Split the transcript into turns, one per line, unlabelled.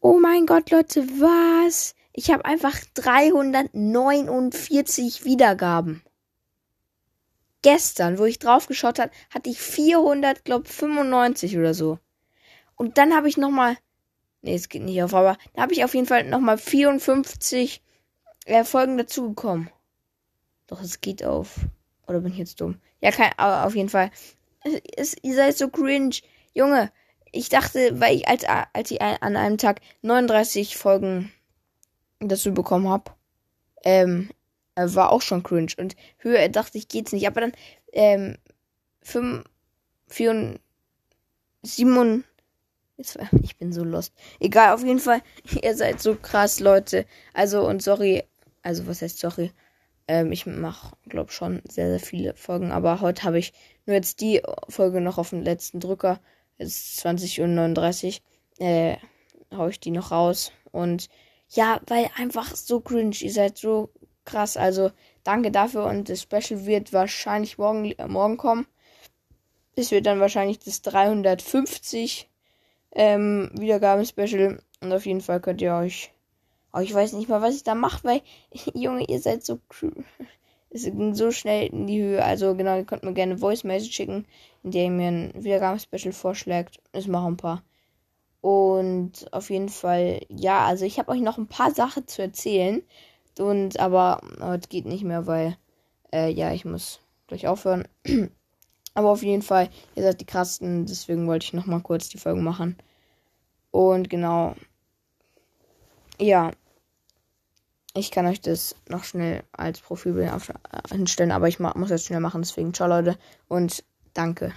Oh mein Gott, Leute, was? Ich habe einfach 349 Wiedergaben. Gestern, wo ich drauf geschaut habe, hatte ich 400, glaub 95 oder so. Und dann habe ich noch mal Nee, es geht nicht auf, aber da habe ich auf jeden Fall noch mal 54 äh, Folgen dazugekommen. Doch, es geht auf. Oder bin ich jetzt dumm? Ja, kein, aber auf jeden Fall. Es, es, ihr seid so cringe. Junge, ich dachte, weil ich als, als ich an einem Tag 39 Folgen dazu bekommen habe, ähm, äh, war auch schon cringe. Und höher dachte ich, geht's nicht. Aber dann, ähm, 5, 4, 7, ich bin so lost. Egal, auf jeden Fall, ihr seid so krass, Leute. Also, und sorry, also was heißt sorry? Ähm, ich mache, glaube schon sehr, sehr viele Folgen, aber heute habe ich nur jetzt die Folge noch auf dem letzten Drücker. Ist 20.39 Uhr. Äh, hau ich die noch raus. Und ja, weil einfach so cringe. Ihr seid so krass. Also danke dafür. Und das Special wird wahrscheinlich morgen, äh, morgen kommen. Es wird dann wahrscheinlich das 350 ähm, Wiedergaben-Special. Und auf jeden Fall könnt ihr euch. Aber ich weiß nicht mal, was ich da mache, weil, Junge, ihr seid so. Es ging so schnell in die Höhe. Also, genau, ihr könnt mir gerne Voice Message schicken, in der ihr mir ein Wiedergaben-Special vorschlägt. Ich mache ein paar. Und auf jeden Fall, ja, also ich habe euch noch ein paar Sachen zu erzählen. Und aber heute geht nicht mehr, weil, äh, ja, ich muss gleich aufhören. aber auf jeden Fall, ihr seid die krassten, deswegen wollte ich noch mal kurz die Folge machen. Und genau, ja, ich kann euch das noch schnell als Profilbild hinstellen, aber ich muss das schnell machen, deswegen ciao Leute und danke.